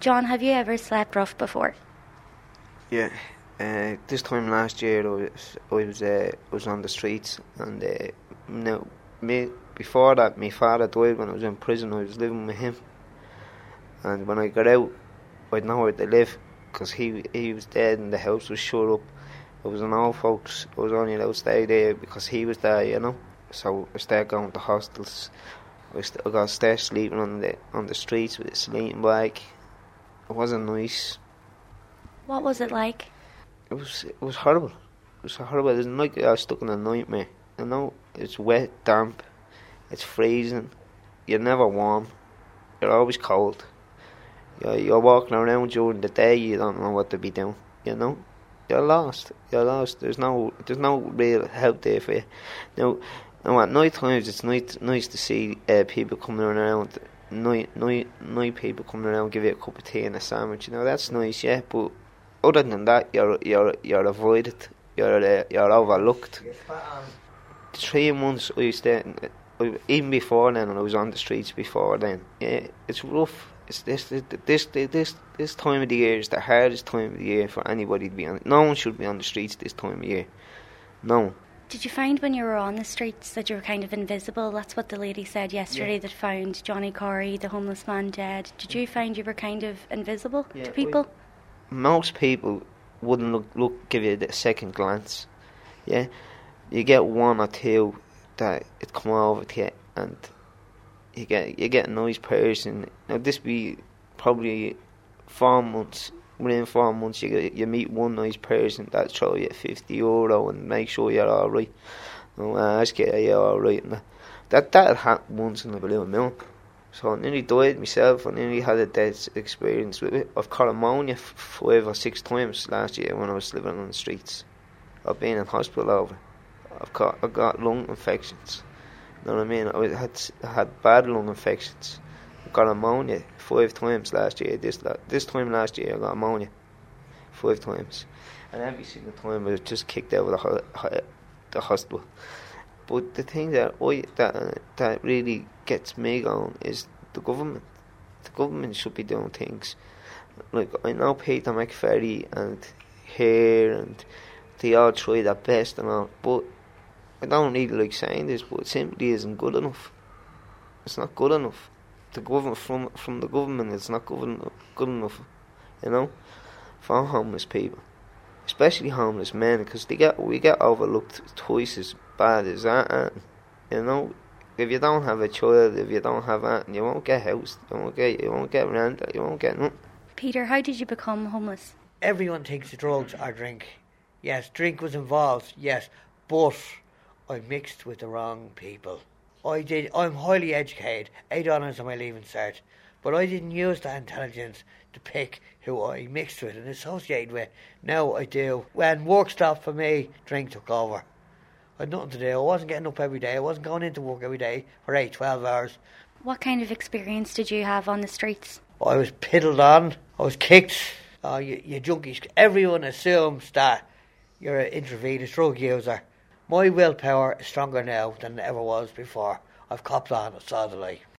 John, have you ever slept rough before? Yeah. Uh, this time last year, I was I was, uh, was on the streets, and uh, no, me before that, my father died when I was in prison. I was living with him, and when I got out, I'd nowhere to live because he he was dead and the house was shut up. It was an old folks. I was only allowed to stay there because he was there, you know. So I started going to hostels. I, st- I got to start sleeping on the on the streets with a sleeping bag. It wasn't nice. What was it like? It was it was horrible. It was horrible. It's like I was stuck in a nightmare. You know, it's wet, damp, it's freezing. You're never warm. You're always cold. You're, you're walking around during the day. You don't know what to be doing. You know, you're lost. You're lost. There's no there's no real help there for you. Now, now at night times it's nice nice to see uh, people coming around. Night night night people coming around give you a cup of tea and a sandwich. You know that's nice, yeah. But other than that, you're you're you're avoided. You're uh, you're overlooked. Three months I was there, even before then, when I was on the streets before then. Yeah, it's rough. It's this this this this this time of the year is the hardest time of the year for anybody to be on. No one should be on the streets this time of year. No. Did you find when you were on the streets that you were kind of invisible? That's what the lady said yesterday Yeah. that found Johnny Corrie, the homeless man, dead. Did you find you were kind of invisible Yeah, to people? most people wouldn't look, look give you a second glance. Yeah, you get one or two that it come over to you, and you get you get a nice person. Now this be probably four months. Within four months, you you meet one nice person that throw you fifty euro and make sure you're all right. No, ask you, are you all right? And that that happened once in a blue moon. So I nearly died myself. I nearly had a death experience with it. I've caught pneumonia five or six times last year when I was living on the streets. I've been in hospital over. I've got I got lung infections. You know what I mean? I had I had bad lung infections. Got ammonia five times last year. This this time last year I got ammonia five times, and every single time I was just kicked out of the, the hospital. But the thing that I that that really gets me going is the government. The government should be doing things. Like I know Peter McVerry and here and they all try their best and all, but I don't really like saying this, but it simply isn't good enough. It's not good enough. The government from from the government, it's not good enough. Good enough, you know, for homeless people especially homeless men, because they get we get overlooked twice as bad as that. And, you know, if you don't have a child, if you don't have that, you won't get housed, you won't get you won't get rent, you won't get nothing. Peter, how did you become homeless? Everyone thinks drugs or drink. Yes, drink was involved, yes, but I mixed with the wrong people. I did, I'm highly educated, eight honours on my leaving cert, but I didn't use that intelligence to pick who I mixed with and associated with. Now I do. When work stopped for me, drink took over. I had nothing to do. I wasn't getting up every day. I wasn't going into work every day for eight, twelve hours. What kind of experience did you have on the streets? I was piddled on. I was kicked. Oh, you, you junkies. Everyone assumes that you're an intravenous drug user. My willpower is stronger now than it ever was before. I've copped on. I saw the light.